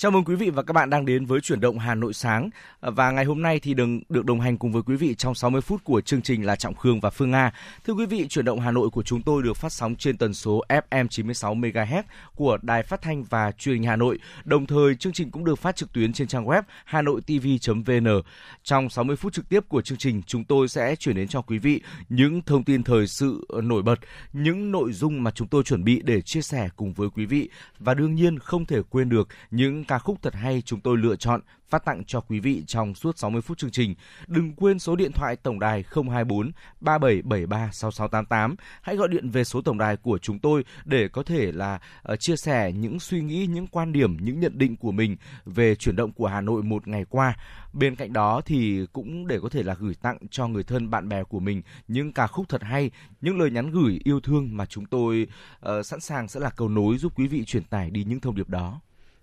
Chào mừng quý vị và các bạn đang đến với chuyển động Hà Nội sáng và ngày hôm nay thì đừng được đồng hành cùng với quý vị trong 60 phút của chương trình là Trọng Khương và Phương Nga. Thưa quý vị, chuyển động Hà Nội của chúng tôi được phát sóng trên tần số FM 96 MHz của Đài Phát thanh và Truyền hình Hà Nội. Đồng thời chương trình cũng được phát trực tuyến trên trang web hanoitv.vn. Trong 60 phút trực tiếp của chương trình, chúng tôi sẽ chuyển đến cho quý vị những thông tin thời sự nổi bật, những nội dung mà chúng tôi chuẩn bị để chia sẻ cùng với quý vị và đương nhiên không thể quên được những ca khúc thật hay chúng tôi lựa chọn phát tặng cho quý vị trong suốt 60 phút chương trình. Đừng quên số điện thoại tổng đài 024 3773 6688. Hãy gọi điện về số tổng đài của chúng tôi để có thể là uh, chia sẻ những suy nghĩ, những quan điểm, những nhận định của mình về chuyển động của Hà Nội một ngày qua. Bên cạnh đó thì cũng để có thể là gửi tặng cho người thân bạn bè của mình những ca khúc thật hay, những lời nhắn gửi yêu thương mà chúng tôi uh, sẵn sàng sẽ là cầu nối giúp quý vị truyền tải đi những thông điệp đó.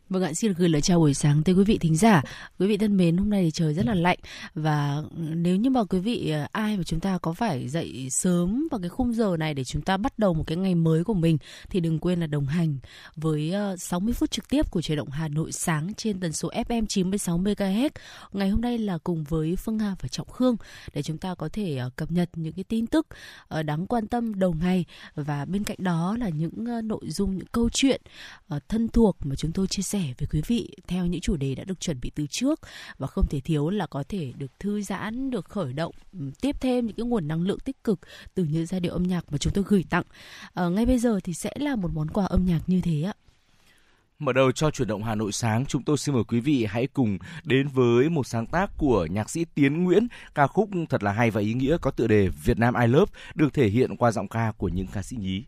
Vâng ạ, xin được gửi lời chào buổi sáng tới quý vị thính giả. Quý vị thân mến, hôm nay thì trời rất là lạnh và nếu như mà quý vị à, ai mà chúng ta có phải dậy sớm vào cái khung giờ này để chúng ta bắt đầu một cái ngày mới của mình thì đừng quên là đồng hành với ờ, 60 phút trực tiếp của trời động Hà Nội sáng trên tần số FM 96 MHz. Ngày hôm nay là cùng với Phương Hà và Trọng Khương để chúng ta có thể ờ, cập nhật những cái tin tức ờ, đáng quan tâm đầu ngày và bên cạnh đó là những nội dung những câu chuyện thân thuộc mà chúng tôi chia sẻ sẻ với quý vị theo những chủ đề đã được chuẩn bị từ trước và không thể thiếu là có thể được thư giãn, được khởi động, tiếp thêm những cái nguồn năng lượng tích cực từ những giai điệu âm nhạc mà chúng tôi gửi tặng. À, ngay bây giờ thì sẽ là một món quà âm nhạc như thế ạ. Mở đầu cho chuyển động Hà Nội sáng, chúng tôi xin mời quý vị hãy cùng đến với một sáng tác của nhạc sĩ Tiến Nguyễn, ca khúc thật là hay và ý nghĩa có tựa đề Việt Nam I Love được thể hiện qua giọng ca của những ca sĩ nhí.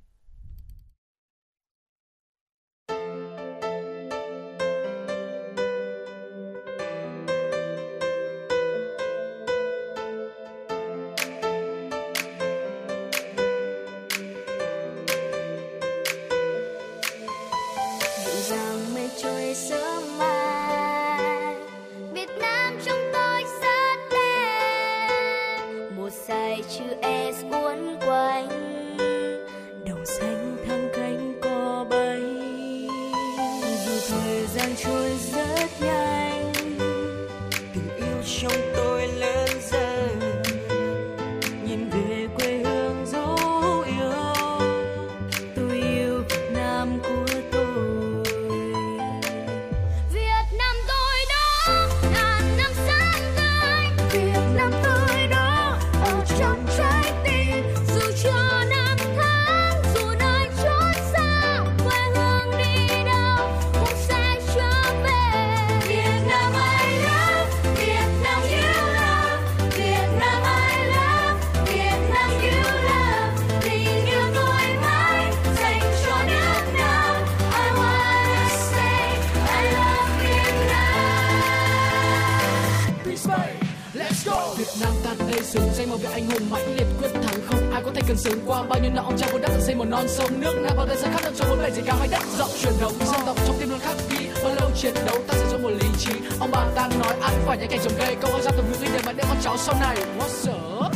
hùng mãnh liệt quyết thắng không? Ai có thể cần sướng qua? Bao nhiêu năm ông cha vun đắp xây một non sông nước nam bao đời sẽ khát cho vốn bề gì cao hay đất rộng? Truyền thống dân tộc trong tim luôn khắc ghi, bao lâu chiến đấu ta sẽ cho một lý trí? Ông bà ta nói ăn phải những kẻ trồng cây câu hỏi ra từ ngữ để mà để con cháu sau này. What's up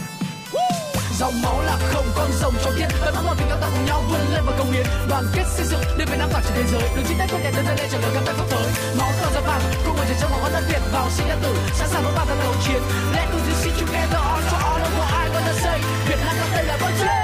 dòng máu là không con rồng trong thiên vẫn mong mọi tình cao cùng nhau vươn lên và công hiến đoàn kết xây dựng, đưa việt nam tỏa trên thế giới. Đường chính tách quân nhà dân đây trở lời các tay khắp tới. Máu tỏ ra vàng, cùng người trẻ trong máu dân việt vào sinh ra tử, sẵn sàng với bàn ra đấu chiến. Let us do see together, all for all of us que la de la bolsa.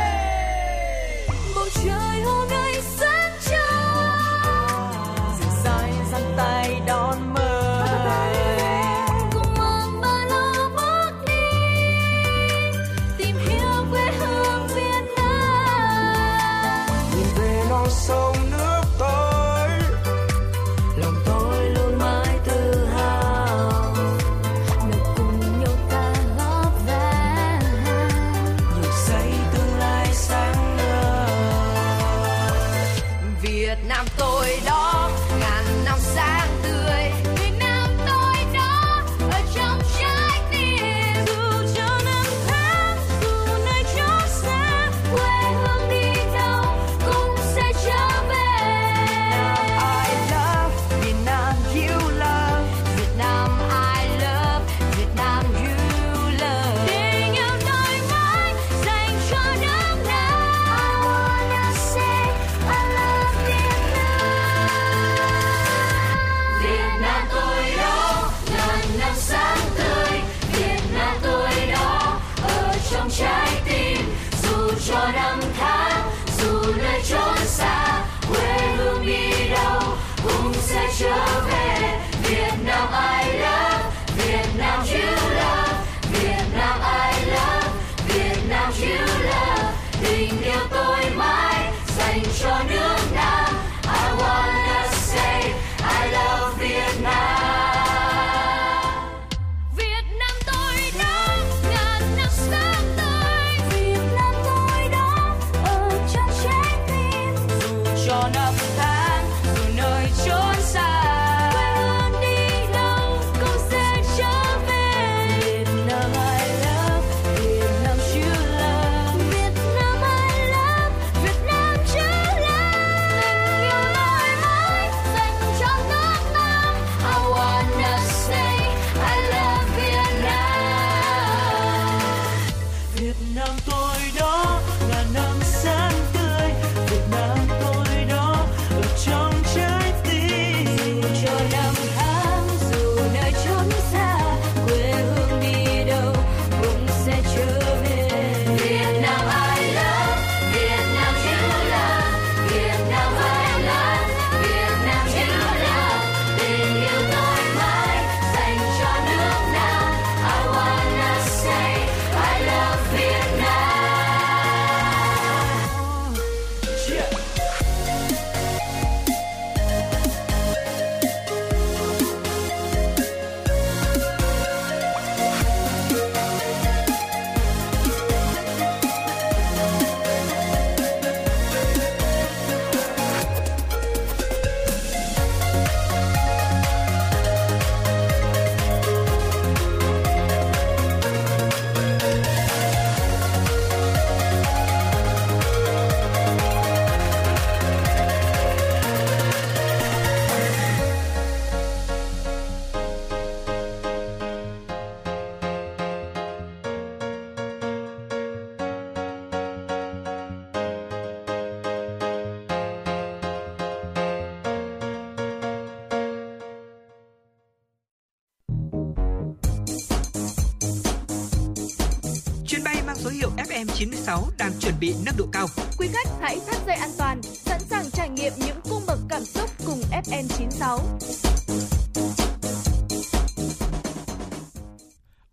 Bị nâng độ cao. Quý khách hãy thắt dây an toàn, sẵn sàng trải nghiệm những cung bậc cảm xúc cùng FN96.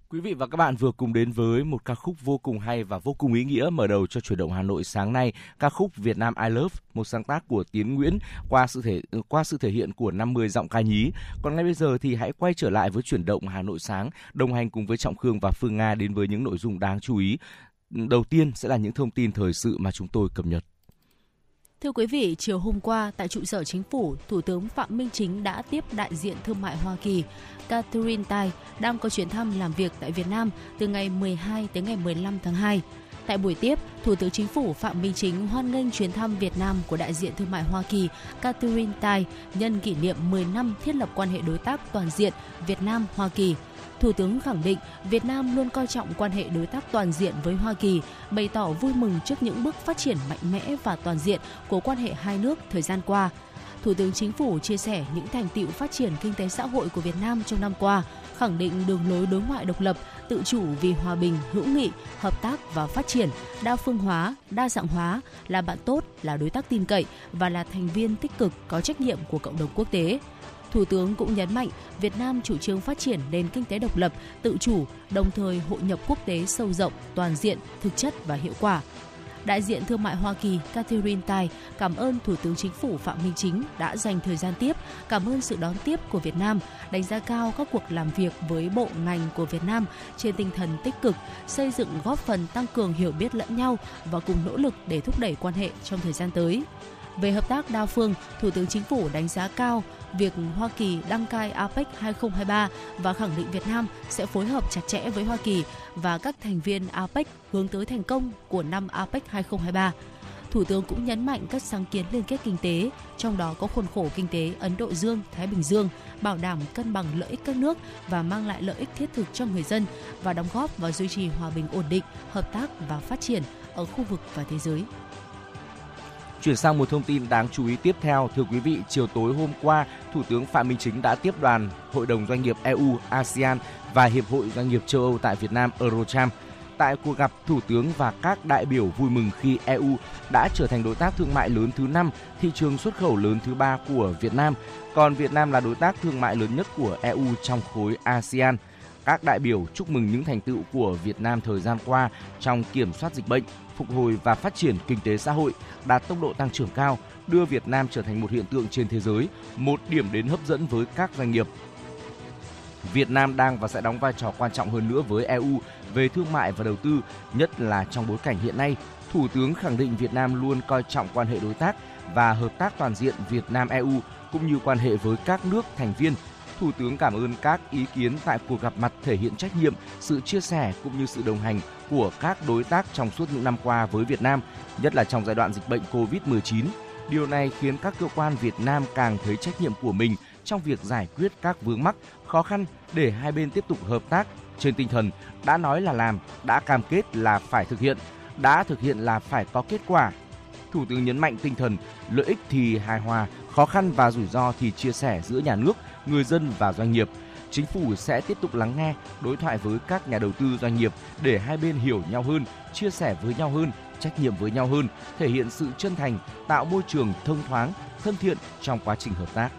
Quý vị và các bạn vừa cùng đến với một ca khúc vô cùng hay và vô cùng ý nghĩa mở đầu cho chuyển động Hà Nội sáng nay, ca khúc Việt Nam I Love, một sáng tác của Tiến Nguyễn qua sự thể qua sự thể hiện của 50 giọng ca nhí. Còn ngay bây giờ thì hãy quay trở lại với chuyển động Hà Nội sáng, đồng hành cùng với Trọng Khương và Phương Nga đến với những nội dung đáng chú ý. Đầu tiên sẽ là những thông tin thời sự mà chúng tôi cập nhật. Thưa quý vị, chiều hôm qua tại trụ sở chính phủ, Thủ tướng Phạm Minh Chính đã tiếp đại diện thương mại Hoa Kỳ Catherine Tai đang có chuyến thăm làm việc tại Việt Nam từ ngày 12 tới ngày 15 tháng 2. Tại buổi tiếp, Thủ tướng Chính phủ Phạm Minh Chính hoan nghênh chuyến thăm Việt Nam của đại diện thương mại Hoa Kỳ Catherine Tai nhân kỷ niệm 10 năm thiết lập quan hệ đối tác toàn diện Việt Nam-Hoa Kỳ. Thủ tướng khẳng định Việt Nam luôn coi trọng quan hệ đối tác toàn diện với Hoa Kỳ, bày tỏ vui mừng trước những bước phát triển mạnh mẽ và toàn diện của quan hệ hai nước thời gian qua. Thủ tướng Chính phủ chia sẻ những thành tiệu phát triển kinh tế xã hội của Việt Nam trong năm qua, khẳng định đường lối đối ngoại độc lập, tự chủ vì hòa bình, hữu nghị, hợp tác và phát triển, đa phương hóa, đa dạng hóa, là bạn tốt, là đối tác tin cậy và là thành viên tích cực có trách nhiệm của cộng đồng quốc tế. Thủ tướng cũng nhấn mạnh Việt Nam chủ trương phát triển nền kinh tế độc lập, tự chủ, đồng thời hội nhập quốc tế sâu rộng, toàn diện, thực chất và hiệu quả. Đại diện thương mại Hoa Kỳ Catherine Tai cảm ơn Thủ tướng Chính phủ Phạm Minh Chính đã dành thời gian tiếp, cảm ơn sự đón tiếp của Việt Nam, đánh giá cao các cuộc làm việc với bộ ngành của Việt Nam trên tinh thần tích cực, xây dựng góp phần tăng cường hiểu biết lẫn nhau và cùng nỗ lực để thúc đẩy quan hệ trong thời gian tới. Về hợp tác đa phương, Thủ tướng Chính phủ đánh giá cao việc Hoa Kỳ đăng cai APEC 2023 và khẳng định Việt Nam sẽ phối hợp chặt chẽ với Hoa Kỳ và các thành viên APEC hướng tới thành công của năm APEC 2023. Thủ tướng cũng nhấn mạnh các sáng kiến liên kết kinh tế, trong đó có khuôn khổ kinh tế Ấn Độ Dương, Thái Bình Dương, bảo đảm cân bằng lợi ích các nước và mang lại lợi ích thiết thực cho người dân và đóng góp vào duy trì hòa bình ổn định, hợp tác và phát triển ở khu vực và thế giới. Chuyển sang một thông tin đáng chú ý tiếp theo, thưa quý vị, chiều tối hôm qua, Thủ tướng Phạm Minh Chính đã tiếp đoàn Hội đồng Doanh nghiệp EU, ASEAN và Hiệp hội Doanh nghiệp châu Âu tại Việt Nam Eurocharm. Tại cuộc gặp, Thủ tướng và các đại biểu vui mừng khi EU đã trở thành đối tác thương mại lớn thứ 5, thị trường xuất khẩu lớn thứ 3 của Việt Nam, còn Việt Nam là đối tác thương mại lớn nhất của EU trong khối ASEAN. Các đại biểu chúc mừng những thành tựu của Việt Nam thời gian qua trong kiểm soát dịch bệnh, phục hồi và phát triển kinh tế xã hội, đạt tốc độ tăng trưởng cao, đưa Việt Nam trở thành một hiện tượng trên thế giới, một điểm đến hấp dẫn với các doanh nghiệp. Việt Nam đang và sẽ đóng vai trò quan trọng hơn nữa với EU về thương mại và đầu tư, nhất là trong bối cảnh hiện nay. Thủ tướng khẳng định Việt Nam luôn coi trọng quan hệ đối tác và hợp tác toàn diện Việt Nam EU cũng như quan hệ với các nước thành viên. Thủ tướng cảm ơn các ý kiến tại cuộc gặp mặt thể hiện trách nhiệm, sự chia sẻ cũng như sự đồng hành của các đối tác trong suốt những năm qua với Việt Nam, nhất là trong giai đoạn dịch bệnh COVID-19. Điều này khiến các cơ quan Việt Nam càng thấy trách nhiệm của mình trong việc giải quyết các vướng mắc, khó khăn để hai bên tiếp tục hợp tác trên tinh thần đã nói là làm, đã cam kết là phải thực hiện, đã thực hiện là phải có kết quả. Thủ tướng nhấn mạnh tinh thần lợi ích thì hài hòa, khó khăn và rủi ro thì chia sẻ giữa nhà nước, người dân và doanh nghiệp. Chính phủ sẽ tiếp tục lắng nghe, đối thoại với các nhà đầu tư doanh nghiệp để hai bên hiểu nhau hơn, chia sẻ với nhau hơn, trách nhiệm với nhau hơn, thể hiện sự chân thành, tạo môi trường thông thoáng, thân thiện trong quá trình hợp tác.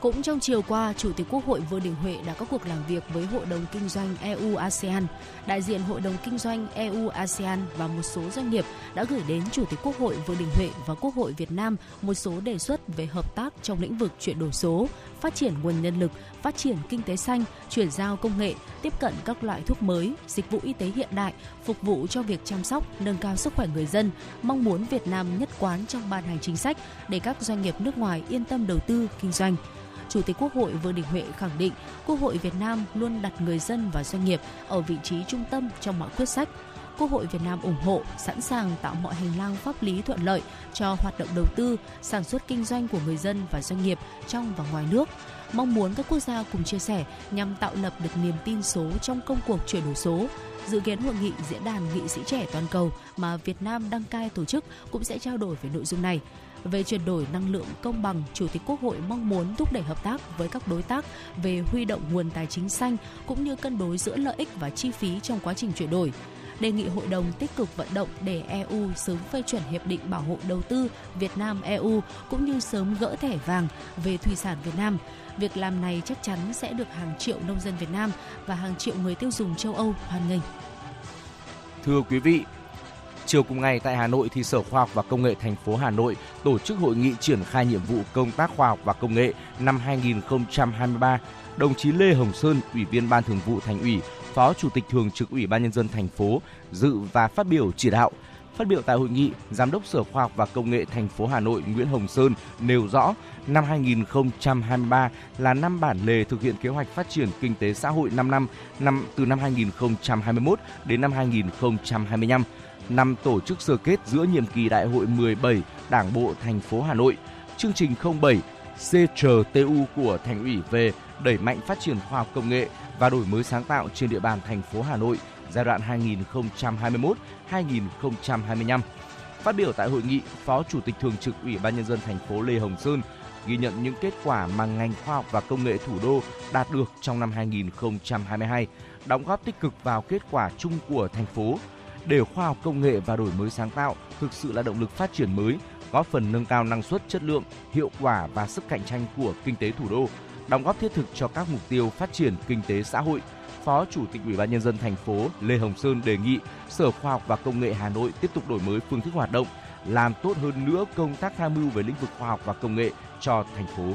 Cũng trong chiều qua, Chủ tịch Quốc hội Vương Đình Huệ đã có cuộc làm việc với Hội đồng Kinh doanh EU-ASEAN. Đại diện Hội đồng Kinh doanh EU-ASEAN và một số doanh nghiệp đã gửi đến Chủ tịch Quốc hội Vương Đình Huệ và Quốc hội Việt Nam một số đề xuất về hợp tác trong lĩnh vực chuyển đổi số, phát triển nguồn nhân lực, phát triển kinh tế xanh, chuyển giao công nghệ, tiếp cận các loại thuốc mới, dịch vụ y tế hiện đại, phục vụ cho việc chăm sóc, nâng cao sức khỏe người dân, mong muốn Việt Nam nhất quán trong ban hành chính sách để các doanh nghiệp nước ngoài yên tâm đầu tư, kinh doanh. Chủ tịch Quốc hội Vương Đình Huệ khẳng định Quốc hội Việt Nam luôn đặt người dân và doanh nghiệp ở vị trí trung tâm trong mọi quyết sách. Quốc hội Việt Nam ủng hộ, sẵn sàng tạo mọi hành lang pháp lý thuận lợi cho hoạt động đầu tư, sản xuất kinh doanh của người dân và doanh nghiệp trong và ngoài nước. Mong muốn các quốc gia cùng chia sẻ nhằm tạo lập được niềm tin số trong công cuộc chuyển đổi số. Dự kiến hội nghị diễn đàn nghị sĩ trẻ toàn cầu mà Việt Nam đăng cai tổ chức cũng sẽ trao đổi về nội dung này về chuyển đổi năng lượng công bằng, Chủ tịch Quốc hội mong muốn thúc đẩy hợp tác với các đối tác về huy động nguồn tài chính xanh cũng như cân đối giữa lợi ích và chi phí trong quá trình chuyển đổi đề nghị hội đồng tích cực vận động để EU sớm phê chuẩn hiệp định bảo hộ đầu tư Việt Nam EU cũng như sớm gỡ thẻ vàng về thủy sản Việt Nam. Việc làm này chắc chắn sẽ được hàng triệu nông dân Việt Nam và hàng triệu người tiêu dùng châu Âu hoan nghênh. Thưa quý vị, Chiều cùng ngày tại Hà Nội thì Sở Khoa học và Công nghệ thành phố Hà Nội tổ chức hội nghị triển khai nhiệm vụ công tác khoa học và công nghệ năm 2023. Đồng chí Lê Hồng Sơn, Ủy viên Ban Thường vụ Thành ủy, Phó Chủ tịch Thường trực Ủy ban nhân dân thành phố dự và phát biểu chỉ đạo. Phát biểu tại hội nghị, Giám đốc Sở Khoa học và Công nghệ thành phố Hà Nội Nguyễn Hồng Sơn nêu rõ năm 2023 là năm bản lề thực hiện kế hoạch phát triển kinh tế xã hội 5 năm, năm từ năm 2021 đến năm 2025 năm tổ chức sơ kết giữa nhiệm kỳ Đại hội 17 Đảng bộ thành phố Hà Nội. Chương trình 07 CTRTU của Thành ủy về đẩy mạnh phát triển khoa học công nghệ và đổi mới sáng tạo trên địa bàn thành phố Hà Nội giai đoạn 2021-2025. Phát biểu tại hội nghị, Phó Chủ tịch Thường trực Ủy ban nhân dân thành phố Lê Hồng Sơn ghi nhận những kết quả mà ngành khoa học và công nghệ thủ đô đạt được trong năm 2022, đóng góp tích cực vào kết quả chung của thành phố để khoa học công nghệ và đổi mới sáng tạo thực sự là động lực phát triển mới, góp phần nâng cao năng suất, chất lượng, hiệu quả và sức cạnh tranh của kinh tế thủ đô, đóng góp thiết thực cho các mục tiêu phát triển kinh tế xã hội. Phó Chủ tịch Ủy ban nhân dân thành phố Lê Hồng Sơn đề nghị Sở Khoa học và Công nghệ Hà Nội tiếp tục đổi mới phương thức hoạt động, làm tốt hơn nữa công tác tham mưu về lĩnh vực khoa học và công nghệ cho thành phố.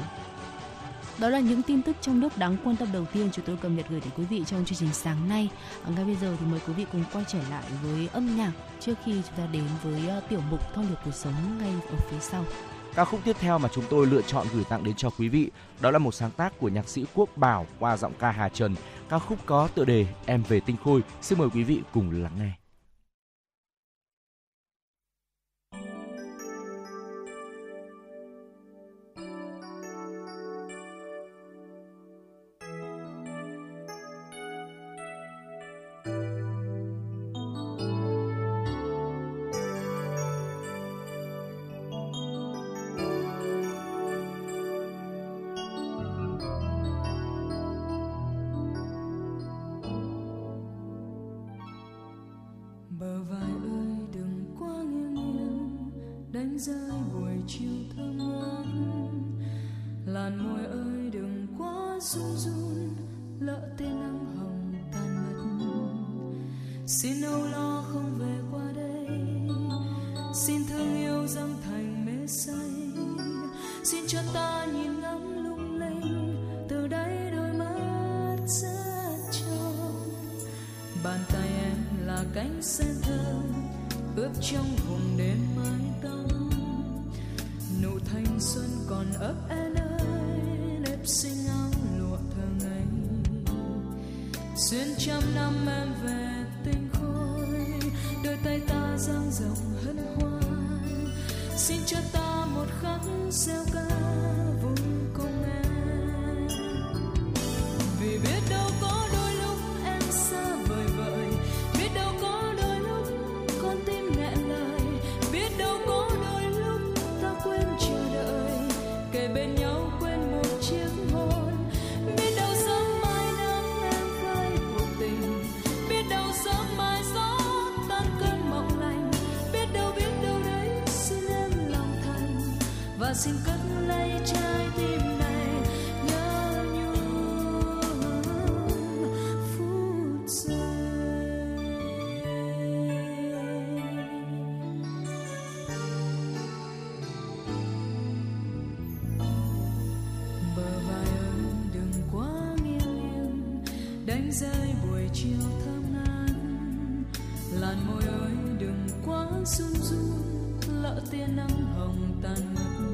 Đó là những tin tức trong nước đáng quan tâm đầu tiên chúng tôi cập nhật gửi đến quý vị trong chương trình sáng nay. À, ngay bây giờ thì mời quý vị cùng quay trở lại với âm nhạc trước khi chúng ta đến với uh, tiểu mục thông điệp cuộc sống ngay ở phía sau. Ca khúc tiếp theo mà chúng tôi lựa chọn gửi tặng đến cho quý vị đó là một sáng tác của nhạc sĩ Quốc Bảo qua giọng ca Hà Trần. Ca khúc có tựa đề Em về tinh khôi. Xin mời quý vị cùng lắng nghe. rơi, buổi chiều thơ ngát làn môi ơi, đừng quá run run, lỡ tên nắng hồng tan mất. Xin âu lo không về qua đây. Xin thương yêu dâng thành mê say. Xin cho ta nhìn ngắm lung linh, từ đây đôi mắt rất trong. Bàn tay em là cánh sen thơm, ướp trong vùng đêm mái tóc xuân còn ấp e nơi nếp sinh áo lụa thường ngày, xuyên trăm năm em về tinh khôi đôi tay ta dang rộng hân hoan. Xin cho ta một khắc gieo ca. rơi buổi chiều thơm ngát. Làn môi ơi, đừng quá run run, lỡ tia nắng hồng tàn mất.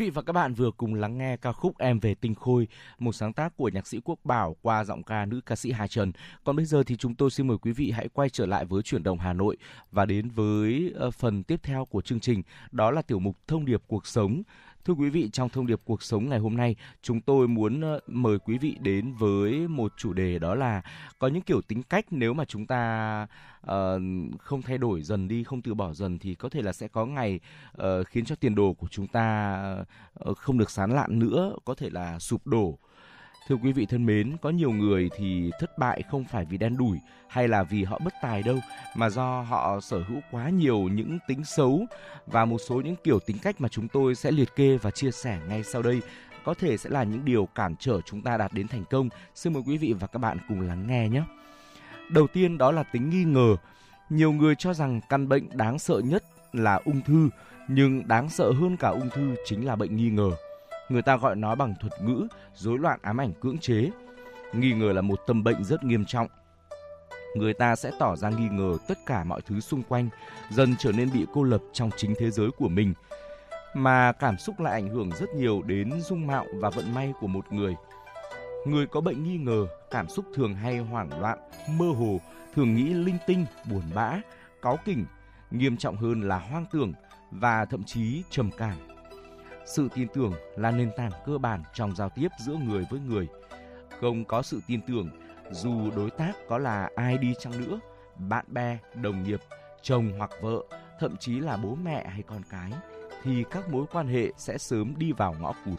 vị và các bạn vừa cùng lắng nghe ca khúc Em về tinh khôi, một sáng tác của nhạc sĩ Quốc Bảo qua giọng ca nữ ca sĩ Hà Trần. Còn bây giờ thì chúng tôi xin mời quý vị hãy quay trở lại với chuyển động Hà Nội và đến với ờ, phần tiếp theo của chương trình, đó là tiểu mục Thông điệp cuộc sống. Thưa quý vị, trong thông điệp cuộc sống ngày hôm nay, chúng tôi muốn ờ, mời quý vị đến với một chủ đề đó là có những kiểu tính cách nếu mà chúng ta uh, không thay đổi dần đi, không từ bỏ dần thì có thể là sẽ có ngày uh, khiến cho tiền đồ của chúng ta uh, không được sán lạn nữa, có thể là sụp đổ. Thưa quý vị thân mến, có nhiều người thì thất bại không phải vì đen đủi hay là vì họ bất tài đâu, mà do họ sở hữu quá nhiều những tính xấu và một số những kiểu tính cách mà chúng tôi sẽ liệt kê và chia sẻ ngay sau đây có thể sẽ là những điều cản trở chúng ta đạt đến thành công. Xin mời quý vị và các bạn cùng lắng nghe nhé. Đầu tiên đó là tính nghi ngờ. Nhiều người cho rằng căn bệnh đáng sợ nhất là ung thư, nhưng đáng sợ hơn cả ung thư chính là bệnh nghi ngờ. Người ta gọi nó bằng thuật ngữ rối loạn ám ảnh cưỡng chế. Nghi ngờ là một tâm bệnh rất nghiêm trọng. Người ta sẽ tỏ ra nghi ngờ tất cả mọi thứ xung quanh, dần trở nên bị cô lập trong chính thế giới của mình. Mà cảm xúc lại ảnh hưởng rất nhiều đến dung mạo và vận may của một người. Người có bệnh nghi ngờ, cảm xúc thường hay hoảng loạn, mơ hồ, thường nghĩ linh tinh, buồn bã, cáu kỉnh, nghiêm trọng hơn là hoang tưởng và thậm chí trầm cảm. Sự tin tưởng là nền tảng cơ bản trong giao tiếp giữa người với người. Không có sự tin tưởng, dù đối tác có là ai đi chăng nữa, bạn bè, đồng nghiệp, chồng hoặc vợ, thậm chí là bố mẹ hay con cái, thì các mối quan hệ sẽ sớm đi vào ngõ cụt.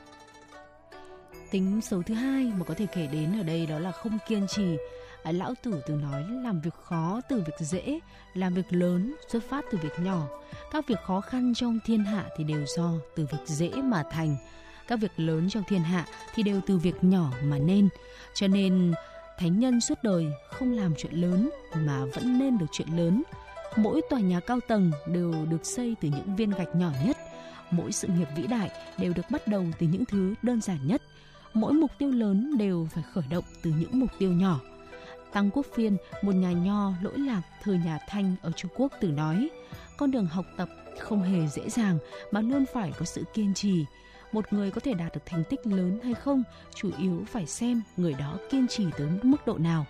Tính xấu thứ hai mà có thể kể đến ở đây đó là không kiên trì. À, Lão Tử từng nói làm việc khó từ việc dễ, làm việc lớn xuất phát từ việc nhỏ. Các việc khó khăn trong thiên hạ thì đều do từ việc dễ mà thành. Các việc lớn trong thiên hạ thì đều từ việc nhỏ mà nên. Cho nên thánh nhân suốt đời không làm chuyện lớn mà vẫn nên được chuyện lớn. Mỗi tòa nhà cao tầng đều được xây từ những viên gạch nhỏ nhất. Mỗi sự nghiệp vĩ đại đều được bắt đầu từ những thứ đơn giản nhất mỗi mục tiêu lớn đều phải khởi động từ những mục tiêu nhỏ. Tăng Quốc Phiên, một nhà nho lỗi lạc thời nhà Thanh ở Trung Quốc từng nói, con đường học tập không hề dễ dàng mà luôn phải có sự kiên trì. Một người có thể đạt được thành tích lớn hay không, chủ yếu phải xem người đó kiên trì tới mức độ nào.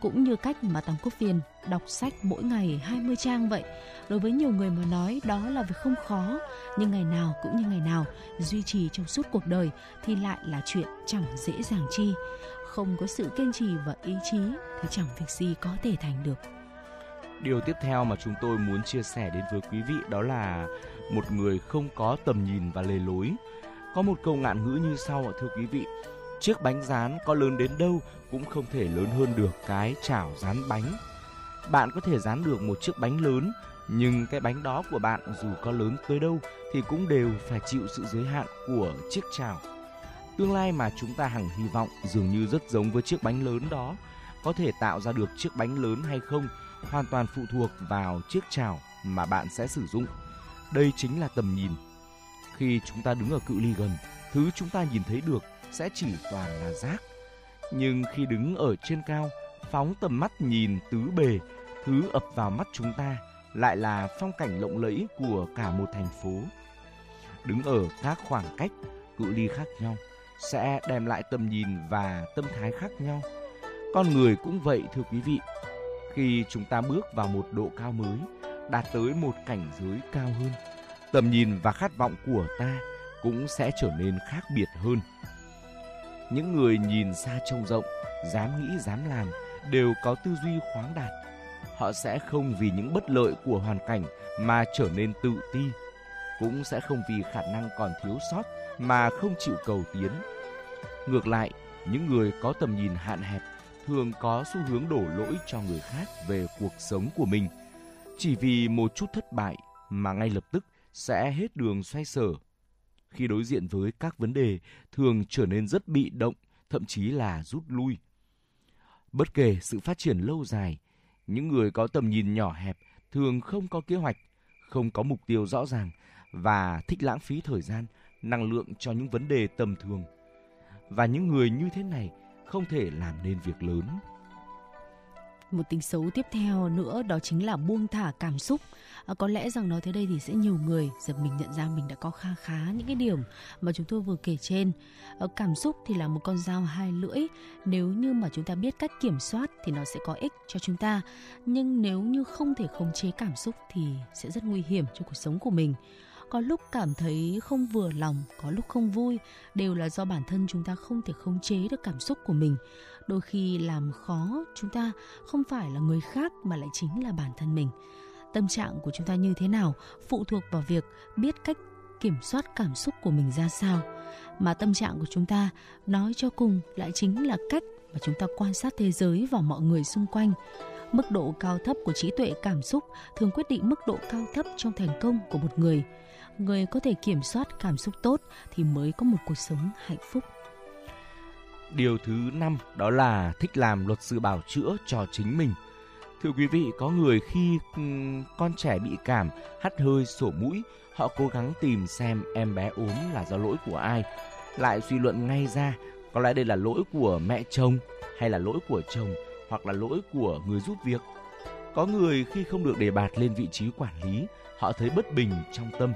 Cũng như cách mà Tăng Quốc Phiên đọc sách mỗi ngày 20 trang vậy. Đối với nhiều người mà nói đó là việc không khó, nhưng ngày nào cũng như ngày nào, duy trì trong suốt cuộc đời thì lại là chuyện chẳng dễ dàng chi. Không có sự kiên trì và ý chí thì chẳng việc gì có thể thành được. Điều tiếp theo mà chúng tôi muốn chia sẻ đến với quý vị đó là một người không có tầm nhìn và lề lối. Có một câu ngạn ngữ như sau thưa quý vị. Chiếc bánh rán có lớn đến đâu cũng không thể lớn hơn được cái chảo rán bánh. Bạn có thể rán được một chiếc bánh lớn, nhưng cái bánh đó của bạn dù có lớn tới đâu thì cũng đều phải chịu sự giới hạn của chiếc chảo. Tương lai mà chúng ta hằng hy vọng dường như rất giống với chiếc bánh lớn đó, có thể tạo ra được chiếc bánh lớn hay không hoàn toàn phụ thuộc vào chiếc chảo mà bạn sẽ sử dụng. Đây chính là tầm nhìn. Khi chúng ta đứng ở cự ly gần, thứ chúng ta nhìn thấy được sẽ chỉ toàn là rác. Nhưng khi đứng ở trên cao, phóng tầm mắt nhìn tứ bề, thứ ập vào mắt chúng ta lại là phong cảnh lộng lẫy của cả một thành phố. Đứng ở các khoảng cách, cự ly khác nhau sẽ đem lại tầm nhìn và tâm thái khác nhau. Con người cũng vậy thưa quý vị. Khi chúng ta bước vào một độ cao mới, đạt tới một cảnh giới cao hơn, tầm nhìn và khát vọng của ta cũng sẽ trở nên khác biệt hơn. Những người nhìn xa trông rộng, dám nghĩ dám làm đều có tư duy khoáng đạt. Họ sẽ không vì những bất lợi của hoàn cảnh mà trở nên tự ti, cũng sẽ không vì khả năng còn thiếu sót mà không chịu cầu tiến. Ngược lại, những người có tầm nhìn hạn hẹp thường có xu hướng đổ lỗi cho người khác về cuộc sống của mình. Chỉ vì một chút thất bại mà ngay lập tức sẽ hết đường xoay sở. Khi đối diện với các vấn đề, thường trở nên rất bị động, thậm chí là rút lui. Bất kể sự phát triển lâu dài, những người có tầm nhìn nhỏ hẹp thường không có kế hoạch, không có mục tiêu rõ ràng và thích lãng phí thời gian, năng lượng cho những vấn đề tầm thường. Và những người như thế này không thể làm nên việc lớn. Một tính xấu tiếp theo nữa đó chính là buông thả cảm xúc. À, có lẽ rằng nói tới đây thì sẽ nhiều người giật mình nhận ra mình đã có kha khá những cái điểm mà chúng tôi vừa kể trên. À, cảm xúc thì là một con dao hai lưỡi. Nếu như mà chúng ta biết cách kiểm soát thì nó sẽ có ích cho chúng ta. Nhưng nếu như không thể khống chế cảm xúc thì sẽ rất nguy hiểm cho cuộc sống của mình có lúc cảm thấy không vừa lòng, có lúc không vui, đều là do bản thân chúng ta không thể khống chế được cảm xúc của mình. Đôi khi làm khó chúng ta không phải là người khác mà lại chính là bản thân mình. Tâm trạng của chúng ta như thế nào phụ thuộc vào việc biết cách kiểm soát cảm xúc của mình ra sao. Mà tâm trạng của chúng ta nói cho cùng lại chính là cách mà chúng ta quan sát thế giới và mọi người xung quanh. Mức độ cao thấp của trí tuệ cảm xúc thường quyết định mức độ cao thấp trong thành công của một người người có thể kiểm soát cảm xúc tốt thì mới có một cuộc sống hạnh phúc Điều thứ năm đó là thích làm luật sư bảo chữa cho chính mình. Thưa quý vị, có người khi ừ, con trẻ bị cảm, hắt hơi, sổ mũi, họ cố gắng tìm xem em bé ốm là do lỗi của ai. Lại suy luận ngay ra, có lẽ đây là lỗi của mẹ chồng hay là lỗi của chồng hoặc là lỗi của người giúp việc. Có người khi không được đề bạt lên vị trí quản lý, họ thấy bất bình trong tâm.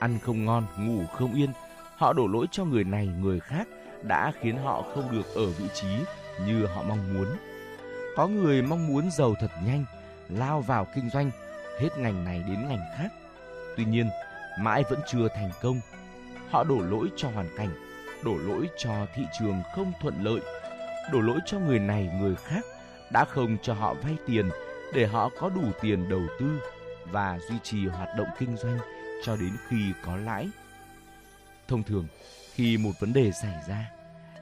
Ăn không ngon, ngủ không yên, họ đổ lỗi cho người này, người khác đã khiến họ không được ở vị trí như họ mong muốn. Có người mong muốn giàu thật nhanh, lao vào kinh doanh, hết ngành này đến ngành khác. Tuy nhiên, mãi vẫn chưa thành công. Họ đổ lỗi cho hoàn cảnh, đổ lỗi cho thị trường không thuận lợi, đổ lỗi cho người này người khác đã không cho họ vay tiền để họ có đủ tiền đầu tư và duy trì hoạt động kinh doanh cho đến khi có lãi. Thông thường, khi một vấn đề xảy ra,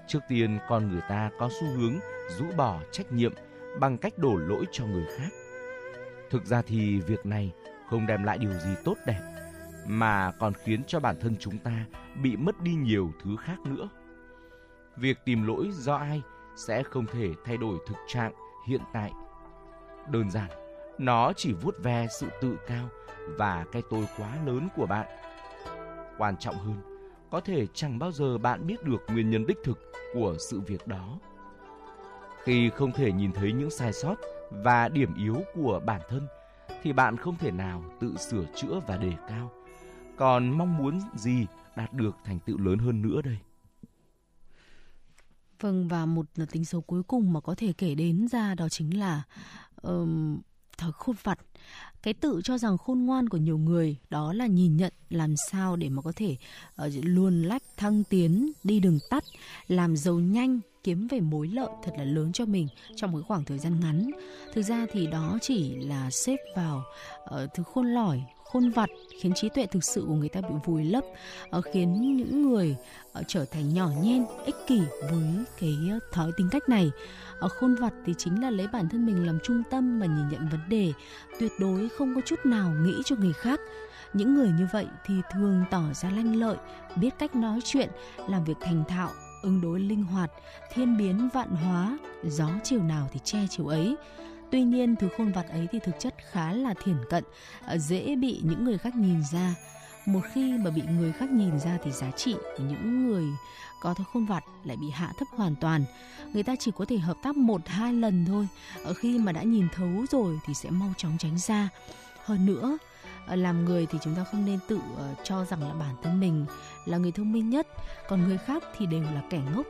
trước tiên con người ta có xu hướng rũ bỏ trách nhiệm bằng cách đổ lỗi cho người khác. Thực ra thì việc này không đem lại điều gì tốt đẹp mà còn khiến cho bản thân chúng ta bị mất đi nhiều thứ khác nữa. Việc tìm lỗi do ai sẽ không thể thay đổi thực trạng hiện tại. Đơn giản, nó chỉ vuốt ve sự tự cao và cái tôi quá lớn của bạn. Quan trọng hơn, có thể chẳng bao giờ bạn biết được nguyên nhân đích thực của sự việc đó. Khi không thể nhìn thấy những sai sót và điểm yếu của bản thân thì bạn không thể nào tự sửa chữa và đề cao. Còn mong muốn gì đạt được thành tựu lớn hơn nữa đây? Vâng và một tính xấu cuối cùng mà có thể kể đến ra đó chính là um, thói khôn vặt. Cái tự cho rằng khôn ngoan của nhiều người đó là nhìn nhận làm sao để mà có thể uh, luồn lách thăng tiến đi đường tắt, làm giàu nhanh kiếm về mối lợi thật là lớn cho mình trong một khoảng thời gian ngắn. Thực ra thì đó chỉ là xếp vào uh, thứ khôn lỏi, khôn vặt, khiến trí tuệ thực sự của người ta bị vùi lấp ờ, khiến những người ờ, trở thành nhỏ nhen, ích kỷ với cái ờ, thói tính cách này. Ở khôn vặt thì chính là lấy bản thân mình làm trung tâm mà nhìn nhận vấn đề, tuyệt đối không có chút nào nghĩ cho người khác. Những người như vậy thì thường tỏ ra lanh lợi, biết cách nói chuyện, làm việc thành thạo, ứng đối linh hoạt, thiên biến vạn hóa, gió chiều nào thì che chiều ấy. Tuy nhiên thứ khôn vặt ấy thì thực chất khá là thiển cận, à, dễ bị những người khác nhìn ra. Một khi mà bị người khác nhìn ra thì giá trị của những người có thói khôn vặt lại bị hạ thấp hoàn toàn. Người ta chỉ có thể hợp tác một hai lần thôi. Ở khi mà đã nhìn thấu rồi thì sẽ mau chóng tránh ra. Hơn nữa, Ờ, làm người thì chúng ta không nên tự ờ, cho rằng là bản thân mình là người thông minh nhất, còn người khác thì đều là kẻ ngốc.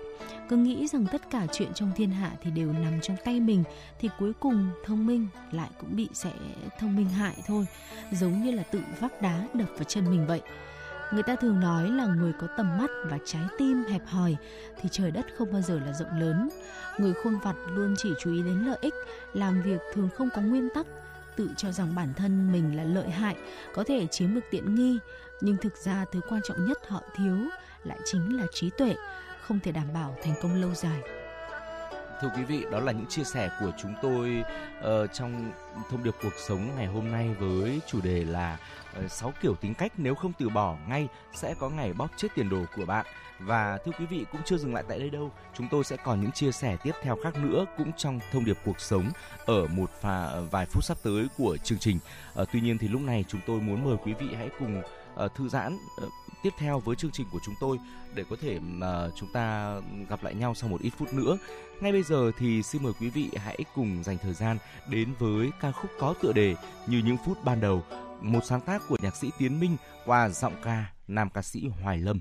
Cứ nghĩ rằng tất cả chuyện trong thiên hạ thì đều nằm trong tay mình thì cuối cùng thông minh lại cũng bị sẽ thông minh hại thôi, giống như là tự vác đá đập vào chân mình vậy. Người ta thường nói là người có tầm mắt và trái tim hẹp hòi thì trời đất không bao giờ là rộng lớn. Người khôn vặt luôn chỉ chú ý đến lợi ích, làm việc thường không có nguyên tắc, tự cho rằng bản thân mình là lợi hại, có thể chiếm được tiện nghi, nhưng thực ra thứ quan trọng nhất họ thiếu lại chính là trí tuệ, không thể đảm bảo thành công lâu dài. thưa quý vị, đó là những chia sẻ của chúng tôi uh, trong thông điệp cuộc sống ngày hôm nay với chủ đề là Ờ, 6 kiểu tính cách nếu không từ bỏ ngay sẽ có ngày bóp chết tiền đồ của bạn. Và thưa quý vị cũng chưa dừng lại tại đây đâu, chúng tôi sẽ còn những chia sẻ tiếp theo khác nữa cũng trong thông điệp cuộc sống ở một và ờ, vài phút sắp tới của chương trình. À, tuy nhiên thì lúc này chúng tôi muốn mời quý vị hãy cùng uh, thư giãn uh, tiếp theo với chương trình của chúng tôi để có thể mà chúng ta gặp lại nhau sau một ít phút nữa. Ngay bây giờ thì xin mời quý vị hãy cùng dành thời gian đến với ca khúc có tựa đề như những phút ban đầu, một sáng tác của nhạc sĩ Tiến Minh qua giọng ca nam ca sĩ Hoài Lâm.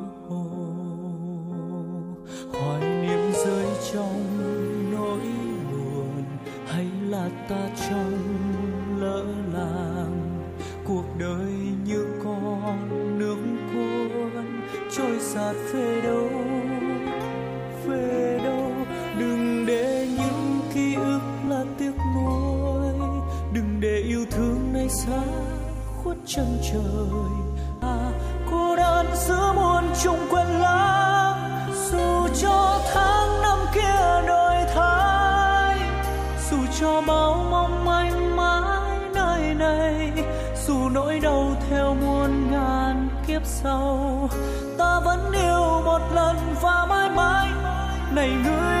ta trong lỡ làng, cuộc đời như con nước cuốn, trôi sạt về đâu về đâu. Đừng để những ký ức là tiếc nuối, đừng để yêu thương này xa khuất chân trời. À cô đơn giữa muôn trùng quên lãng sau. Ta vẫn yêu một lần và mãi mãi này người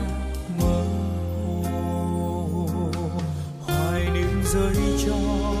Rơi cho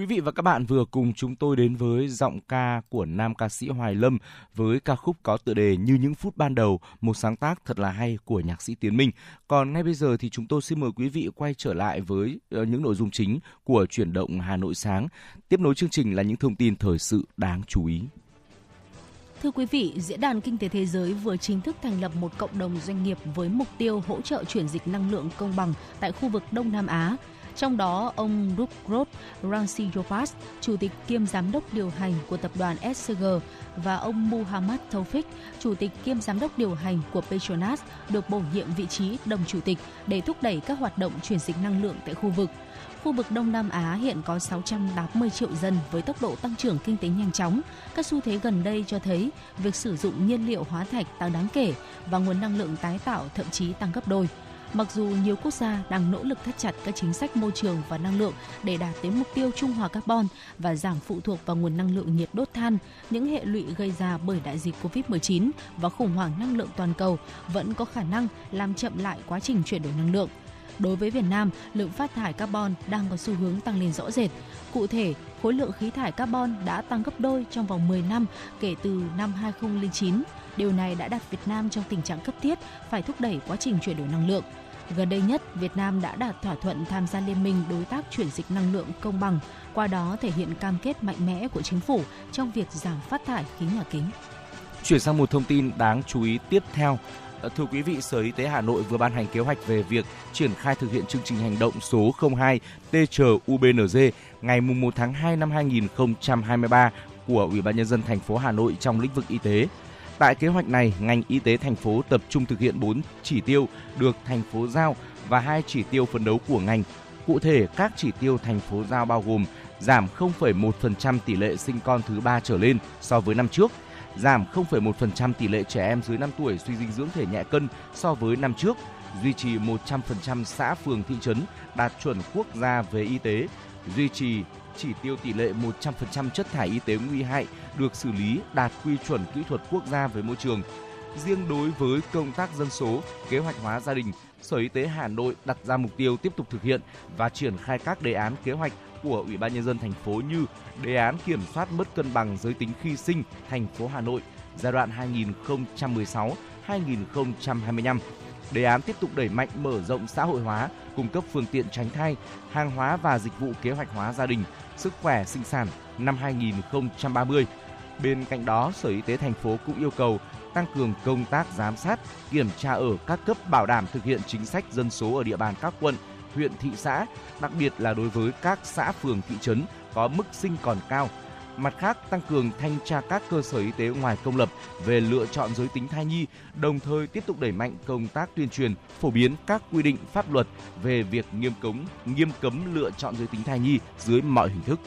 Quý vị và các bạn vừa cùng chúng tôi đến với giọng ca của nam ca sĩ Hoài Lâm với ca khúc có tựa đề Như những phút ban đầu, một sáng tác thật là hay của nhạc sĩ Tiến Minh. Còn ngay bây giờ thì chúng tôi xin mời quý vị quay trở lại với ờ, những nội dung chính của chuyển động Hà Nội sáng. Tiếp nối chương trình là những thông tin thời sự đáng chú ý. Thưa quý vị, Diễn đàn Kinh tế Thế giới vừa chính thức thành lập một cộng đồng doanh nghiệp với mục tiêu hỗ trợ chuyển dịch năng lượng công bằng tại khu vực Đông Nam Á. Trong đó, ông Rukrod Ransiyopoulos, chủ tịch kiêm giám đốc điều hành của tập đoàn SCG và ông Muhammad Taufik, chủ tịch kiêm giám đốc điều hành của Petronas được bổ nhiệm vị trí đồng chủ tịch để thúc đẩy các hoạt động chuyển dịch năng lượng tại khu vực. Khu vực Đông Nam Á hiện có 680 triệu dân với tốc độ tăng trưởng kinh tế nhanh chóng. Các xu thế gần đây cho thấy việc sử dụng nhiên liệu hóa thạch tăng đáng kể và nguồn năng lượng tái tạo thậm chí tăng gấp đôi. Mặc dù nhiều quốc gia đang nỗ lực thắt chặt các chính sách môi trường và năng lượng để đạt tới mục tiêu trung hòa carbon và giảm phụ thuộc vào nguồn năng lượng nhiệt đốt than, những hệ lụy gây ra bởi đại dịch Covid-19 và khủng hoảng năng lượng toàn cầu vẫn có khả năng làm chậm lại quá trình chuyển đổi năng lượng. Đối với Việt Nam, lượng phát thải carbon đang có xu hướng tăng lên rõ rệt. Cụ thể, khối lượng khí thải carbon đã tăng gấp đôi trong vòng 10 năm kể từ năm 2009. Điều này đã đặt Việt Nam trong tình trạng cấp thiết phải thúc đẩy quá trình chuyển đổi năng lượng. Gần đây nhất, Việt Nam đã đạt thỏa thuận tham gia Liên minh đối tác chuyển dịch năng lượng công bằng, qua đó thể hiện cam kết mạnh mẽ của chính phủ trong việc giảm phát thải khí nhà kính. Chuyển sang một thông tin đáng chú ý tiếp theo. Ờ, thưa quý vị, Sở Y tế Hà Nội vừa ban hành kế hoạch về việc triển khai thực hiện chương trình hành động số 02 TCUBNG ngày 1 tháng 2 năm 2023 của Ủy ban nhân dân thành phố Hà Nội trong lĩnh vực y tế. Tại kế hoạch này, ngành y tế thành phố tập trung thực hiện 4 chỉ tiêu được thành phố giao và hai chỉ tiêu phấn đấu của ngành. Cụ thể, các chỉ tiêu thành phố giao bao gồm giảm 0,1% tỷ lệ sinh con thứ ba trở lên so với năm trước, giảm 0,1% tỷ lệ trẻ em dưới 5 tuổi suy dinh dưỡng thể nhẹ cân so với năm trước, duy trì 100% xã phường thị trấn đạt chuẩn quốc gia về y tế, duy trì chỉ tiêu tỷ lệ 100% chất thải y tế nguy hại được xử lý đạt quy chuẩn kỹ thuật quốc gia về môi trường. Riêng đối với công tác dân số, kế hoạch hóa gia đình, Sở Y tế Hà Nội đặt ra mục tiêu tiếp tục thực hiện và triển khai các đề án kế hoạch của Ủy ban nhân dân thành phố như đề án kiểm soát mất cân bằng giới tính khi sinh thành phố Hà Nội giai đoạn 2016-2025. Đề án tiếp tục đẩy mạnh mở rộng xã hội hóa, cung cấp phương tiện tránh thai, hàng hóa và dịch vụ kế hoạch hóa gia đình, sức khỏe sinh sản năm 2030. Bên cạnh đó, Sở Y tế thành phố cũng yêu cầu tăng cường công tác giám sát, kiểm tra ở các cấp bảo đảm thực hiện chính sách dân số ở địa bàn các quận, huyện, thị xã, đặc biệt là đối với các xã phường thị trấn có mức sinh còn cao. Mặt khác, tăng cường thanh tra các cơ sở y tế ngoài công lập về lựa chọn giới tính thai nhi, đồng thời tiếp tục đẩy mạnh công tác tuyên truyền, phổ biến các quy định pháp luật về việc nghiêm cấm nghiêm cấm lựa chọn giới tính thai nhi dưới mọi hình thức.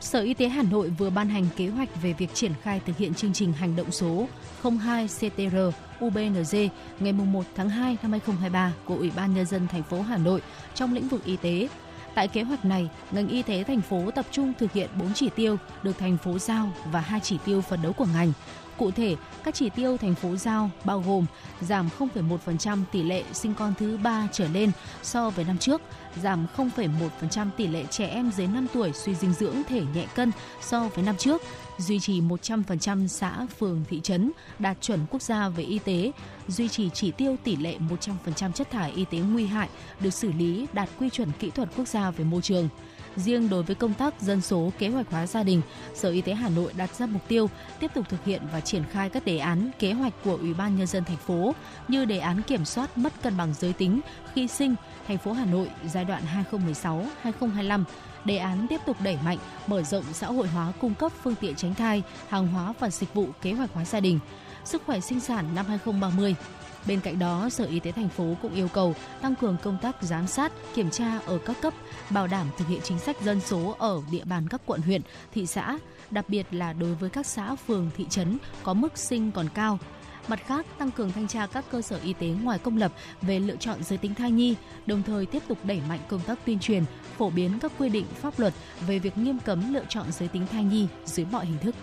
Sở Y tế Hà Nội vừa ban hành kế hoạch về việc triển khai thực hiện chương trình hành động số 02 CTR UBNZ ngày 1 tháng 2 năm 2023 của Ủy ban Nhân dân thành phố Hà Nội trong lĩnh vực y tế. Tại kế hoạch này, ngành y tế thành phố tập trung thực hiện 4 chỉ tiêu được thành phố giao và hai chỉ tiêu phấn đấu của ngành. Cụ thể, các chỉ tiêu thành phố giao bao gồm giảm 0,1% tỷ lệ sinh con thứ ba trở lên so với năm trước, giảm 0,1% tỷ lệ trẻ em dưới 5 tuổi suy dinh dưỡng thể nhẹ cân so với năm trước, duy trì 100% xã, phường, thị trấn đạt chuẩn quốc gia về y tế, duy trì chỉ tiêu tỷ lệ 100% chất thải y tế nguy hại được xử lý đạt quy chuẩn kỹ thuật quốc gia về môi trường. Riêng đối với công tác dân số kế hoạch hóa gia đình, Sở Y tế Hà Nội đặt ra mục tiêu tiếp tục thực hiện và triển khai các đề án kế hoạch của Ủy ban nhân dân thành phố như đề án kiểm soát mất cân bằng giới tính khi sinh thành phố Hà Nội giai đoạn 2016-2025 đề án tiếp tục đẩy mạnh mở rộng xã hội hóa cung cấp phương tiện tránh thai, hàng hóa và dịch vụ kế hoạch hóa gia đình, sức khỏe sinh sản năm 2030. Bên cạnh đó, Sở Y tế thành phố cũng yêu cầu tăng cường công tác giám sát, kiểm tra ở các cấp, bảo đảm thực hiện chính sách dân số ở địa bàn các quận huyện, thị xã, đặc biệt là đối với các xã phường thị trấn có mức sinh còn cao. Mặt khác, tăng cường thanh tra các cơ sở y tế ngoài công lập về lựa chọn giới tính thai nhi, đồng thời tiếp tục đẩy mạnh công tác tuyên truyền, phổ biến các quy định pháp luật về việc nghiêm cấm lựa chọn giới tính thai nhi dưới mọi hình thức.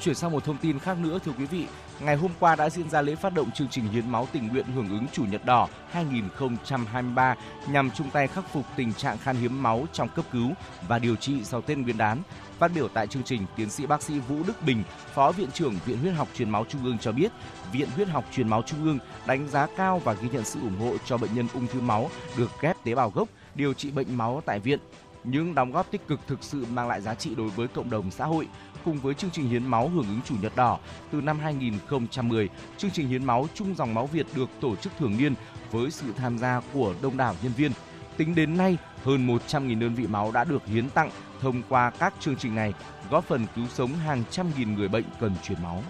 Chuyển sang một thông tin khác nữa thưa quý vị, ngày hôm qua đã diễn ra lễ phát động chương trình hiến máu tình nguyện hưởng ứng Chủ nhật đỏ 2023 nhằm chung tay khắc phục tình trạng khan hiếm máu trong cấp cứu và điều trị sau Tết Nguyên đán. Phát biểu tại chương trình, tiến sĩ bác sĩ Vũ Đức Bình, Phó Viện trưởng Viện Huyết học Truyền máu Trung ương cho biết, Viện Huyết học Truyền máu Trung ương đánh giá cao và ghi nhận sự ủng hộ cho bệnh nhân ung thư máu được ghép tế bào gốc điều trị bệnh máu tại viện. Những đóng góp tích cực thực sự mang lại giá trị đối với cộng đồng xã hội, cùng với chương trình hiến máu hưởng ứng Chủ nhật đỏ từ năm 2010, chương trình hiến máu chung dòng máu Việt được tổ chức thường niên với sự tham gia của đông đảo nhân viên. Tính đến nay, hơn 100.000 đơn vị máu đã được hiến tặng thông qua các chương trình này, góp phần cứu sống hàng trăm nghìn người bệnh cần truyền máu.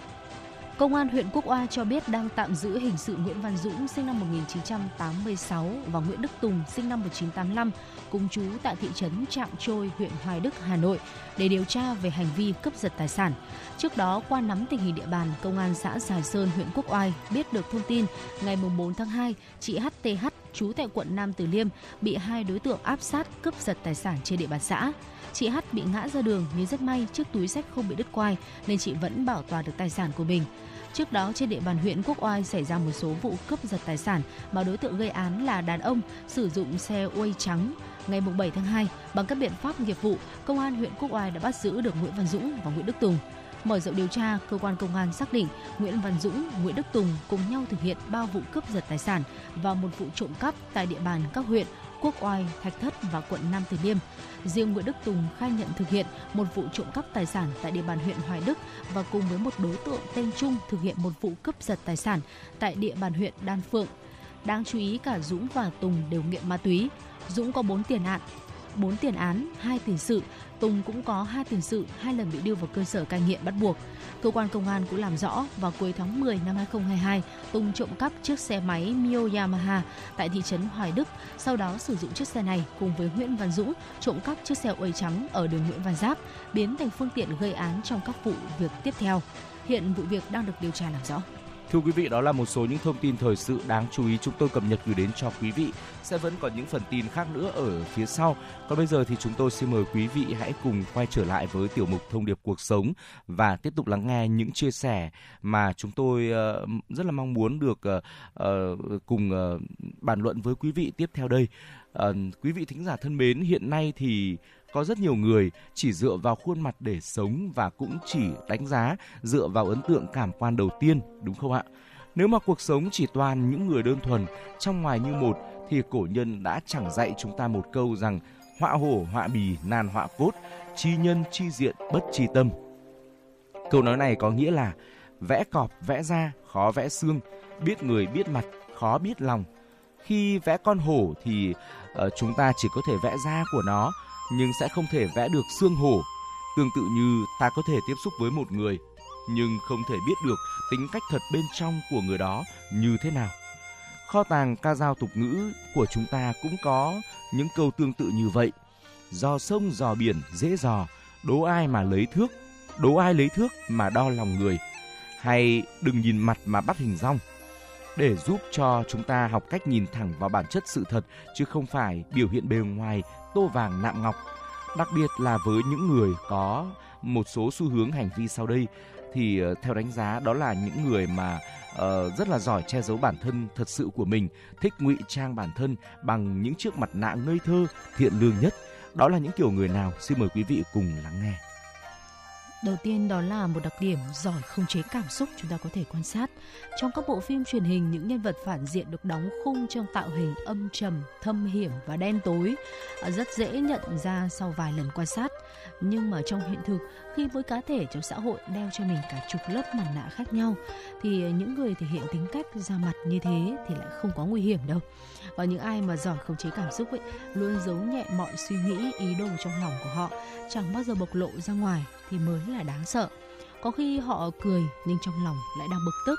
Công an huyện Quốc Oai cho biết đang tạm giữ hình sự Nguyễn Văn Dũng sinh năm 1986 và Nguyễn Đức Tùng sinh năm 1985 cùng chú tại thị trấn Trạm Trôi, huyện Hoài Đức, Hà Nội để điều tra về hành vi cướp giật tài sản. Trước đó, qua nắm tình hình địa bàn, Công an xã Sài Sơn, huyện Quốc Oai biết được thông tin ngày 4 tháng 2, chị HTH trú tại quận Nam Từ Liêm bị hai đối tượng áp sát cướp giật tài sản trên địa bàn xã. Chị H bị ngã ra đường nhưng rất may chiếc túi sách không bị đứt quai nên chị vẫn bảo toàn được tài sản của mình. Trước đó trên địa bàn huyện Quốc Oai xảy ra một số vụ cướp giật tài sản mà đối tượng gây án là đàn ông sử dụng xe uây trắng. Ngày 7 tháng 2, bằng các biện pháp nghiệp vụ, công an huyện Quốc Oai đã bắt giữ được Nguyễn Văn Dũng và Nguyễn Đức Tùng. Mở rộng điều tra, cơ quan công an xác định Nguyễn Văn Dũng, Nguyễn Đức Tùng cùng nhau thực hiện 3 vụ cướp giật tài sản và một vụ trộm cắp tại địa bàn các huyện Quốc Oai, Thạch Thất và quận Nam Từ Liêm. Riêng Nguyễn Đức Tùng khai nhận thực hiện một vụ trộm cắp tài sản tại địa bàn huyện Hoài Đức và cùng với một đối tượng tên Trung thực hiện một vụ cướp giật tài sản tại địa bàn huyện Đan Phượng. Đáng chú ý cả Dũng và Tùng đều nghiện ma túy. Dũng có 4 tiền án, 4 tiền án, 2 tiền sự, Tùng cũng có 2 tiền sự, hai lần bị đưa vào cơ sở cai nghiện bắt buộc. Cơ quan công an cũng làm rõ vào cuối tháng 10 năm 2022, Tùng trộm cắp chiếc xe máy Mio Yamaha tại thị trấn Hoài Đức, sau đó sử dụng chiếc xe này cùng với Nguyễn Văn Dũng trộm cắp chiếc xe uầy trắng ở đường Nguyễn Văn Giáp, biến thành phương tiện gây án trong các vụ việc tiếp theo. Hiện vụ việc đang được điều tra làm rõ. Thưa quý vị, đó là một số những thông tin thời sự đáng chú ý chúng tôi cập nhật gửi đến cho quý vị. Sẽ vẫn còn những phần tin khác nữa ở phía sau. Còn bây giờ thì chúng tôi xin mời quý vị hãy cùng quay trở lại với tiểu mục Thông điệp cuộc sống và tiếp tục lắng nghe những chia sẻ mà chúng tôi ờ, rất là mong muốn được ờ, ờ, cùng bàn luận với quý vị tiếp theo đây. Quý vị thính giả thân mến, hiện nay thì có rất nhiều người chỉ dựa vào khuôn mặt để sống và cũng chỉ đánh giá dựa vào ấn tượng cảm quan đầu tiên, đúng không ạ? Nếu mà cuộc sống chỉ toàn những người đơn thuần, trong ngoài như một, thì cổ nhân đã chẳng dạy chúng ta một câu rằng họa hổ họa bì nan họa cốt, chi nhân chi diện bất chi tâm. Câu nói này có nghĩa là vẽ cọp vẽ da khó vẽ xương, biết người biết mặt khó biết lòng. Khi vẽ con hổ thì uh, chúng ta chỉ có thể vẽ da của nó, nhưng sẽ không thể vẽ được xương hổ. Tương tự như ta có thể tiếp xúc với một người, nhưng không thể biết được tính cách thật bên trong của người đó như thế nào. Kho tàng ca dao tục ngữ của chúng ta cũng có những câu tương tự như vậy. dò sông dò biển dễ dò, đố ai mà lấy thước, đố ai lấy thước mà đo lòng người. Hay đừng nhìn mặt mà bắt hình rong để giúp cho chúng ta học cách nhìn thẳng vào bản chất sự thật chứ không phải biểu hiện bề ngoài tô vàng nạm ngọc. Đặc biệt là với những người có một số xu hướng hành vi sau đây thì ờ, theo đánh giá đó là những người mà uh, rất là giỏi che giấu bản thân thật sự của mình, thích ngụy trang bản thân bằng những chiếc mặt nạ ngây thơ, thiện lương nhất. Đó là những kiểu người nào? Xin mời quý vị cùng lắng nghe. Đầu tiên đó là một đặc điểm giỏi không chế cảm xúc chúng ta có thể quan sát. Trong các bộ phim truyền hình, những nhân vật phản diện được đóng khung trong tạo hình âm trầm, thâm hiểm và đen tối, à, rất dễ nhận ra sau vài lần quan sát. Nhưng mà trong hiện thực, khi mỗi cá thể trong xã hội đeo cho mình cả chục lớp mặt nạ khác nhau, thì những người thể hiện tính cách ra mặt như thế thì lại không có nguy hiểm đâu. Và những ai mà giỏi khống chế cảm xúc ấy luôn giấu nhẹ mọi suy nghĩ, ý đồ trong lòng của họ, chẳng bao giờ bộc lộ ra ngoài thì mới là đáng sợ. Có khi họ cười nhưng trong lòng lại đang bực tức,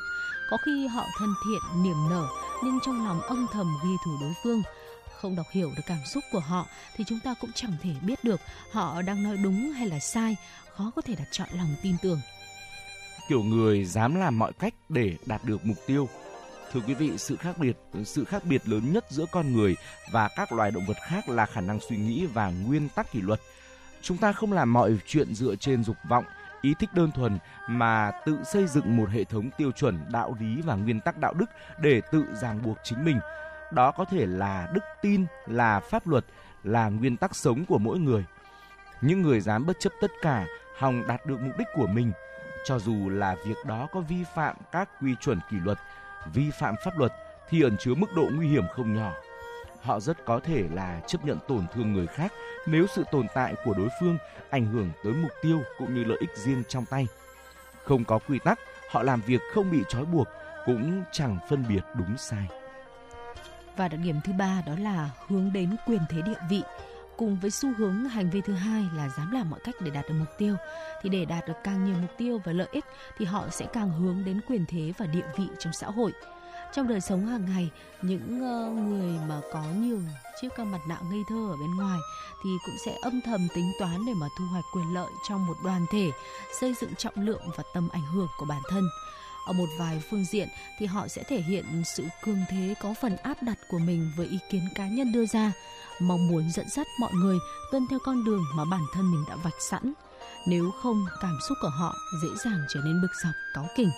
có khi họ thân thiện, niềm nở nhưng trong lòng âm thầm ghi thủ đối phương. Không đọc hiểu được cảm xúc của họ thì chúng ta cũng chẳng thể biết được họ đang nói đúng hay là sai, khó có thể đặt chọn lòng tin tưởng. kiểu người dám làm mọi cách để đạt được mục tiêu. Thưa quý vị, sự khác biệt sự khác biệt lớn nhất giữa con người và các loài động vật khác là khả năng suy nghĩ và nguyên tắc kỷ luật. Chúng ta không làm mọi chuyện dựa trên dục vọng, ý thích đơn thuần mà tự xây dựng một hệ thống tiêu chuẩn đạo lý và nguyên tắc đạo đức để tự ràng buộc chính mình. Đó có thể là đức tin, là pháp luật, là nguyên tắc sống của mỗi người. Những người dám bất chấp tất cả hòng đạt được mục đích của mình, cho dù là việc đó có vi phạm các quy chuẩn kỷ luật, vi phạm pháp luật thì ẩn chứa mức độ nguy hiểm không nhỏ. Họ rất có thể là chấp nhận tổn thương người khác nếu sự tồn tại của đối phương ảnh hưởng tới mục tiêu cũng như lợi ích riêng trong tay. Không có quy tắc, họ làm việc không bị trói buộc, cũng chẳng phân biệt đúng sai. Và đặc điểm thứ ba đó là hướng đến quyền thế địa vị. Cùng với xu hướng hành vi thứ hai là dám làm mọi cách để đạt được mục tiêu, thì để đạt được càng nhiều mục tiêu và lợi ích, thì họ sẽ càng hướng đến quyền thế và địa vị trong xã hội. Trong đời sống hàng ngày, những ờ, người mà có nhiều chiếc mặt nạ ngây thơ ở bên ngoài thì cũng sẽ âm thầm tính toán để mà thu hoạch quyền lợi trong một đoàn thể, xây dựng trọng lượng và tầm ảnh hưởng của bản thân ở một vài phương diện thì họ sẽ thể hiện sự cường thế có phần áp đặt của mình với ý kiến cá nhân đưa ra, mong muốn dẫn dắt mọi người tuân theo con đường mà bản thân mình đã vạch sẵn. Nếu không, cảm xúc của họ dễ dàng trở nên bực dọc, cáu kỉnh.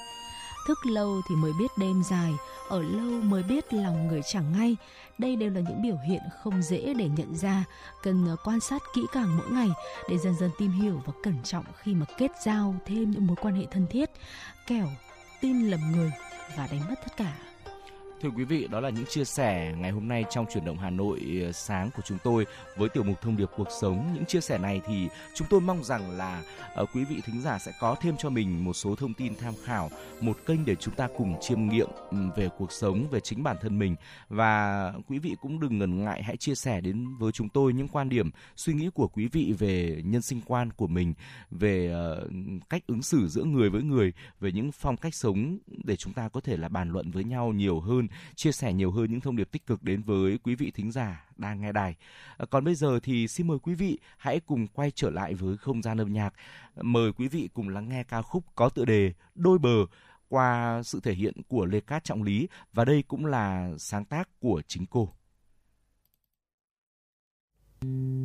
Thức lâu thì mới biết đêm dài, ở lâu mới biết lòng người chẳng ngay. Đây đều là những biểu hiện không dễ để nhận ra, cần quan sát kỹ càng mỗi ngày để dần dần tìm hiểu và cẩn trọng khi mà kết giao thêm những mối quan hệ thân thiết. Kẻo tin lầm người và đánh mất tất cả. Thưa quý vị, đó là những chia sẻ ngày hôm nay trong chuyển động Hà Nội ờ, sáng của chúng tôi với tiểu mục thông điệp cuộc sống. Những chia sẻ này thì chúng tôi mong rằng là uh, quý vị thính giả sẽ có thêm cho mình một số thông tin tham khảo, một kênh để chúng ta cùng chiêm nghiệm về cuộc sống, về chính bản thân mình và quý vị cũng đừng ngần ngại hãy chia sẻ đến với chúng tôi những quan điểm, suy nghĩ của quý vị về nhân sinh quan của mình, về uh, cách ứng xử giữa người với người, về những phong cách sống để chúng ta có thể là bàn luận với nhau nhiều hơn chia sẻ nhiều hơn những thông điệp tích cực đến với quý vị thính giả đang nghe đài. À, còn bây giờ thì xin mời quý vị hãy cùng quay trở lại với không gian âm nhạc. Mời quý vị cùng lắng nghe ca khúc có tựa đề Đôi bờ qua sự thể hiện của Lê Cát Trọng Lý và đây cũng là sáng tác của chính cô. Thank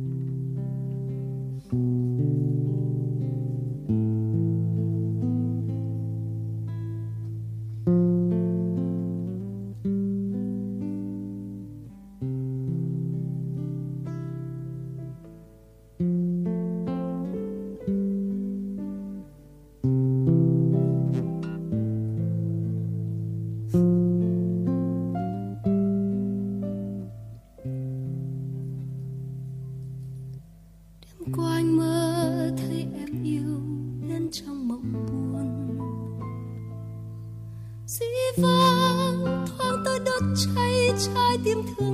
vang thoáng tôi đốt cháy trái tim thương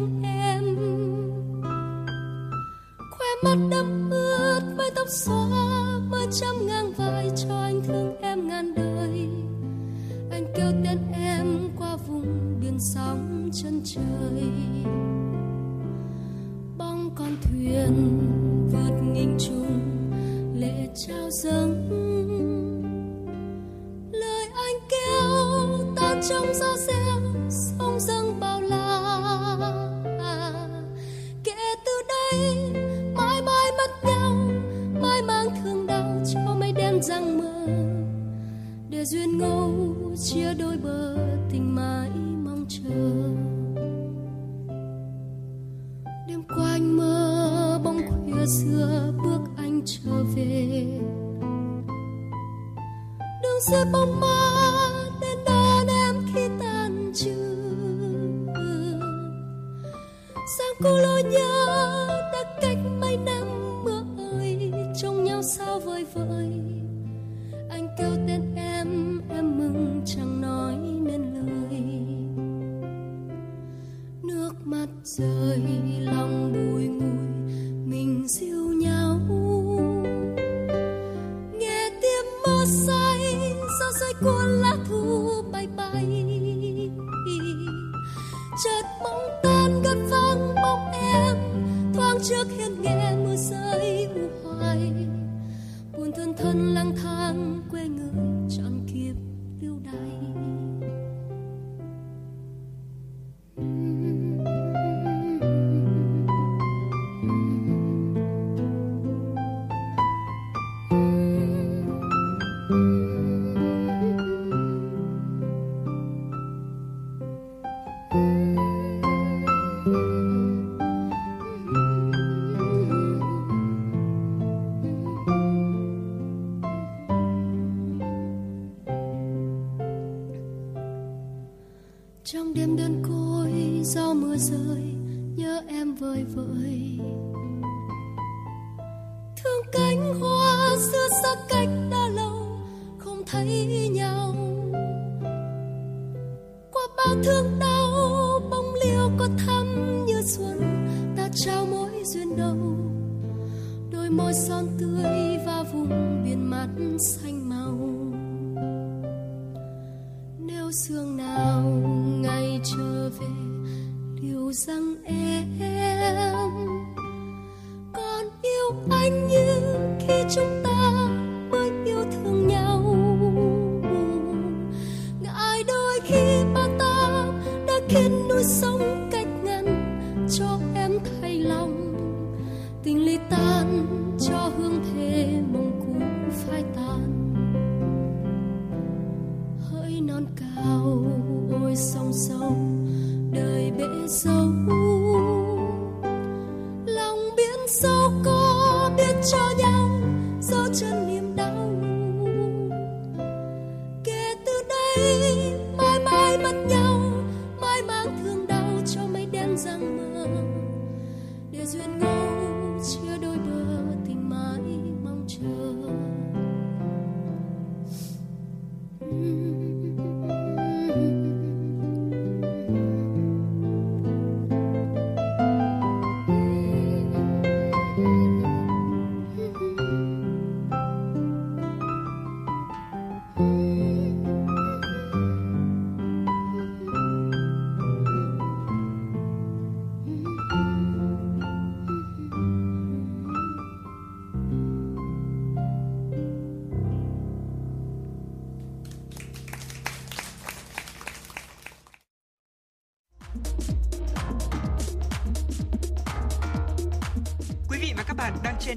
đêm đơn côi do mưa rơi nhớ em vơi vợi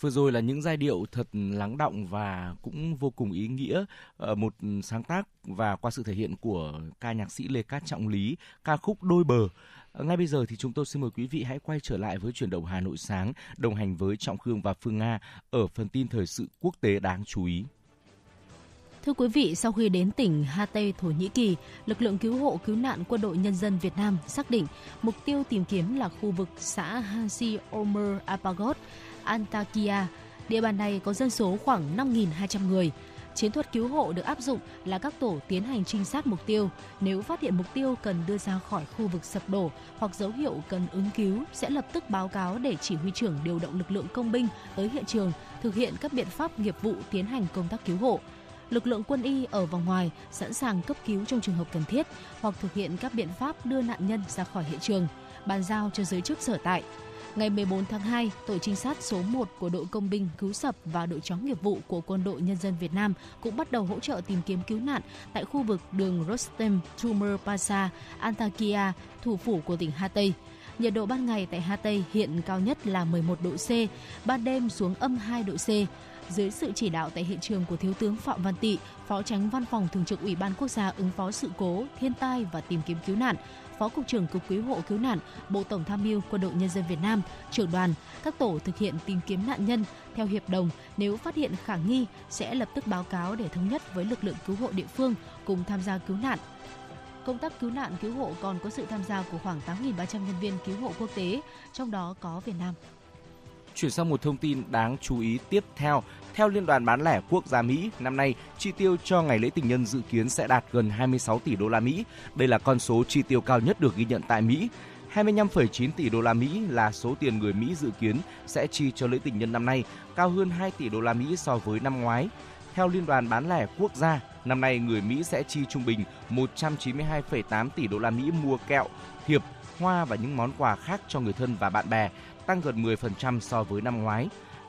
Vừa rồi là những giai điệu thật lắng động và cũng vô cùng ý nghĩa, ờ, một sáng tác và qua sự thể hiện của ca nhạc sĩ Lê Cát Trọng Lý, ca khúc Đôi bờ. Ờ, ngay bây giờ thì chúng tôi xin mời quý vị hãy quay trở lại với chuyển động Hà Nội sáng, đồng hành với Trọng Khương và Phương Nga ở phần tin thời sự quốc tế đáng chú ý. Thưa quý vị, sau khi đến tỉnh Hatay, Thổ Nhĩ Kỳ, lực lượng cứu hộ cứu nạn quân đội nhân dân Việt Nam xác định mục tiêu tìm kiếm là khu vực xã Hasi Omer Apagot, Antakya. Địa bàn này có dân số khoảng 5.200 người. Chiến thuật cứu hộ được áp dụng là các tổ tiến hành trinh sát mục tiêu. Nếu phát hiện mục tiêu cần đưa ra khỏi khu vực sập đổ hoặc dấu hiệu cần ứng cứu sẽ lập tức báo cáo để chỉ huy trưởng điều động lực lượng công binh tới hiện trường thực hiện các biện pháp nghiệp vụ tiến hành công tác cứu hộ lực lượng quân y ở vòng ngoài sẵn sàng cấp cứu trong trường hợp cần thiết hoặc thực hiện các biện pháp đưa nạn nhân ra khỏi hiện trường, bàn giao cho giới chức sở tại. Ngày 14 tháng 2, tổ trinh sát số 1 của đội công binh cứu sập và đội chó nghiệp vụ của quân đội nhân dân Việt Nam cũng bắt đầu hỗ trợ tìm kiếm cứu nạn tại khu vực đường Rostem Tumer Pasa, Antakya, thủ phủ của tỉnh Hatay. Nhiệt độ ban ngày tại Hatay hiện cao nhất là 11 độ C, ban đêm xuống âm 2 độ C dưới sự chỉ đạo tại hiện trường của Thiếu tướng Phạm Văn Tị, Phó Tránh Văn phòng Thường trực Ủy ban Quốc gia ứng phó sự cố, thiên tai và tìm kiếm cứu nạn, Phó Cục trưởng Cục Cứu hộ Cứu nạn, Bộ Tổng tham mưu Quân đội Nhân dân Việt Nam, trưởng đoàn, các tổ thực hiện tìm kiếm nạn nhân theo hiệp đồng. Nếu phát hiện khả nghi, sẽ lập tức báo cáo để thống nhất với lực lượng cứu hộ địa phương cùng tham gia cứu nạn. Công tác cứu nạn cứu hộ còn có sự tham gia của khoảng 8.300 nhân viên cứu hộ quốc tế, trong đó có Việt Nam. Chuyển sang một thông tin đáng chú ý tiếp theo. Theo Liên đoàn bán lẻ quốc gia Mỹ, năm nay chi tiêu cho ngày lễ tình nhân dự kiến sẽ đạt gần 26 tỷ đô la Mỹ. Đây là con số chi tiêu cao nhất được ghi nhận tại Mỹ. 25,9 tỷ đô la Mỹ là số tiền người Mỹ dự kiến sẽ chi cho lễ tình nhân năm nay, cao hơn 2 tỷ đô la Mỹ so với năm ngoái. Theo Liên đoàn bán lẻ quốc gia, năm nay người Mỹ sẽ chi trung bình 192,8 tỷ đô la Mỹ mua kẹo, thiệp, hoa và những món quà khác cho người thân và bạn bè, tăng gần 10% so với năm ngoái.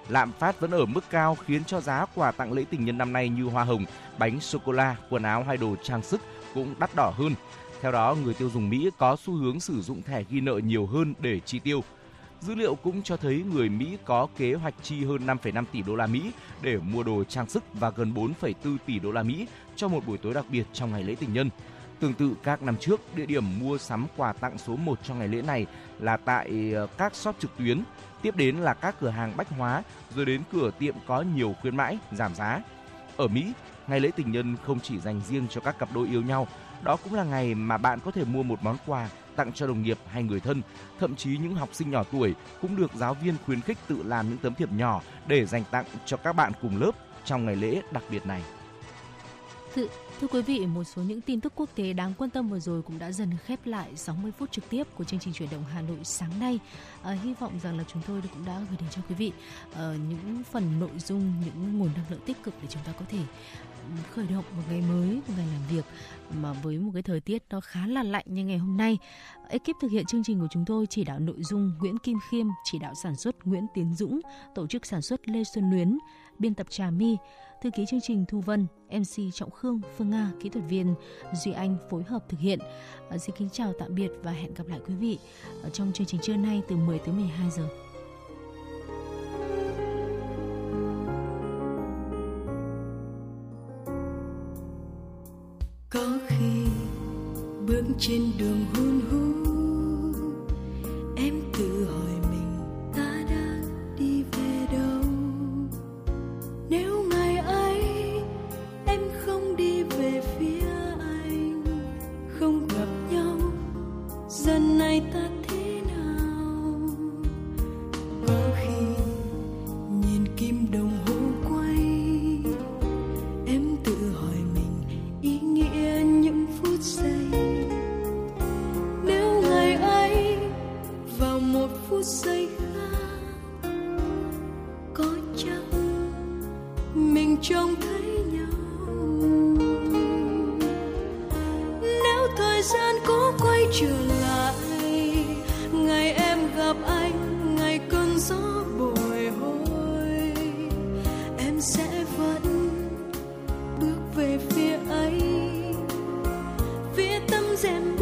Lạm phát vẫn ở mức cao khiến cho giá quà tặng lễ tình nhân năm nay như hoa hồng, bánh sô cô la, quần áo hay đồ trang sức cũng đắt đỏ hơn. Theo đó, người tiêu dùng Mỹ có xu hướng sử dụng thẻ ghi nợ nhiều hơn để chi tiêu. Dữ liệu cũng cho thấy người Mỹ có kế hoạch chi hơn 5,5 tỷ đô la Mỹ để mua đồ trang sức và gần 4,4 tỷ đô la Mỹ cho một buổi tối đặc biệt trong ngày lễ tình nhân. Tương tự các năm trước, địa điểm mua sắm quà tặng số 1 trong ngày lễ này là tại ờ, các shop trực tuyến, tiếp đến là các cửa hàng bách hóa, rồi đến cửa tiệm có nhiều khuyến mãi, giảm giá. Ở Mỹ, ngày lễ tình nhân không chỉ dành riêng cho các cặp đôi yêu nhau, đó cũng là ngày mà bạn có thể mua một món quà tặng cho đồng nghiệp hay người thân. Thậm chí những học sinh nhỏ tuổi cũng được giáo viên khuyến khích tự làm những tấm thiệp nhỏ để dành tặng cho các bạn cùng lớp trong ngày lễ đặc biệt này. Thưa, thưa quý vị, một số những tin tức quốc tế đáng quan tâm vừa rồi cũng đã dần khép lại 60 phút trực tiếp của chương trình chuyển động Hà Nội sáng nay. À, hy vọng rằng là chúng tôi cũng đã gửi đến cho quý vị uh, những phần nội dung, những nguồn năng lượng tích cực để chúng ta có thể ừ, khởi động một ngày mới, một ngày làm việc mà với một cái thời tiết nó khá là lạnh như ngày hôm nay. Ekip thực hiện chương trình của chúng tôi chỉ đạo nội dung Nguyễn Kim Khiêm, chỉ đạo sản xuất Nguyễn Tiến Dũng, tổ chức sản xuất Lê Xuân Luyến, biên tập Trà My, thư ký chương trình Thu Vân, MC Trọng Khương, Phương Nga, kỹ thuật viên Duy Anh phối hợp thực hiện. À, xin kính chào tạm biệt và hẹn gặp lại quý vị ở trong chương trình trưa nay từ 10 tới 12 giờ. có khi bước trên đường phía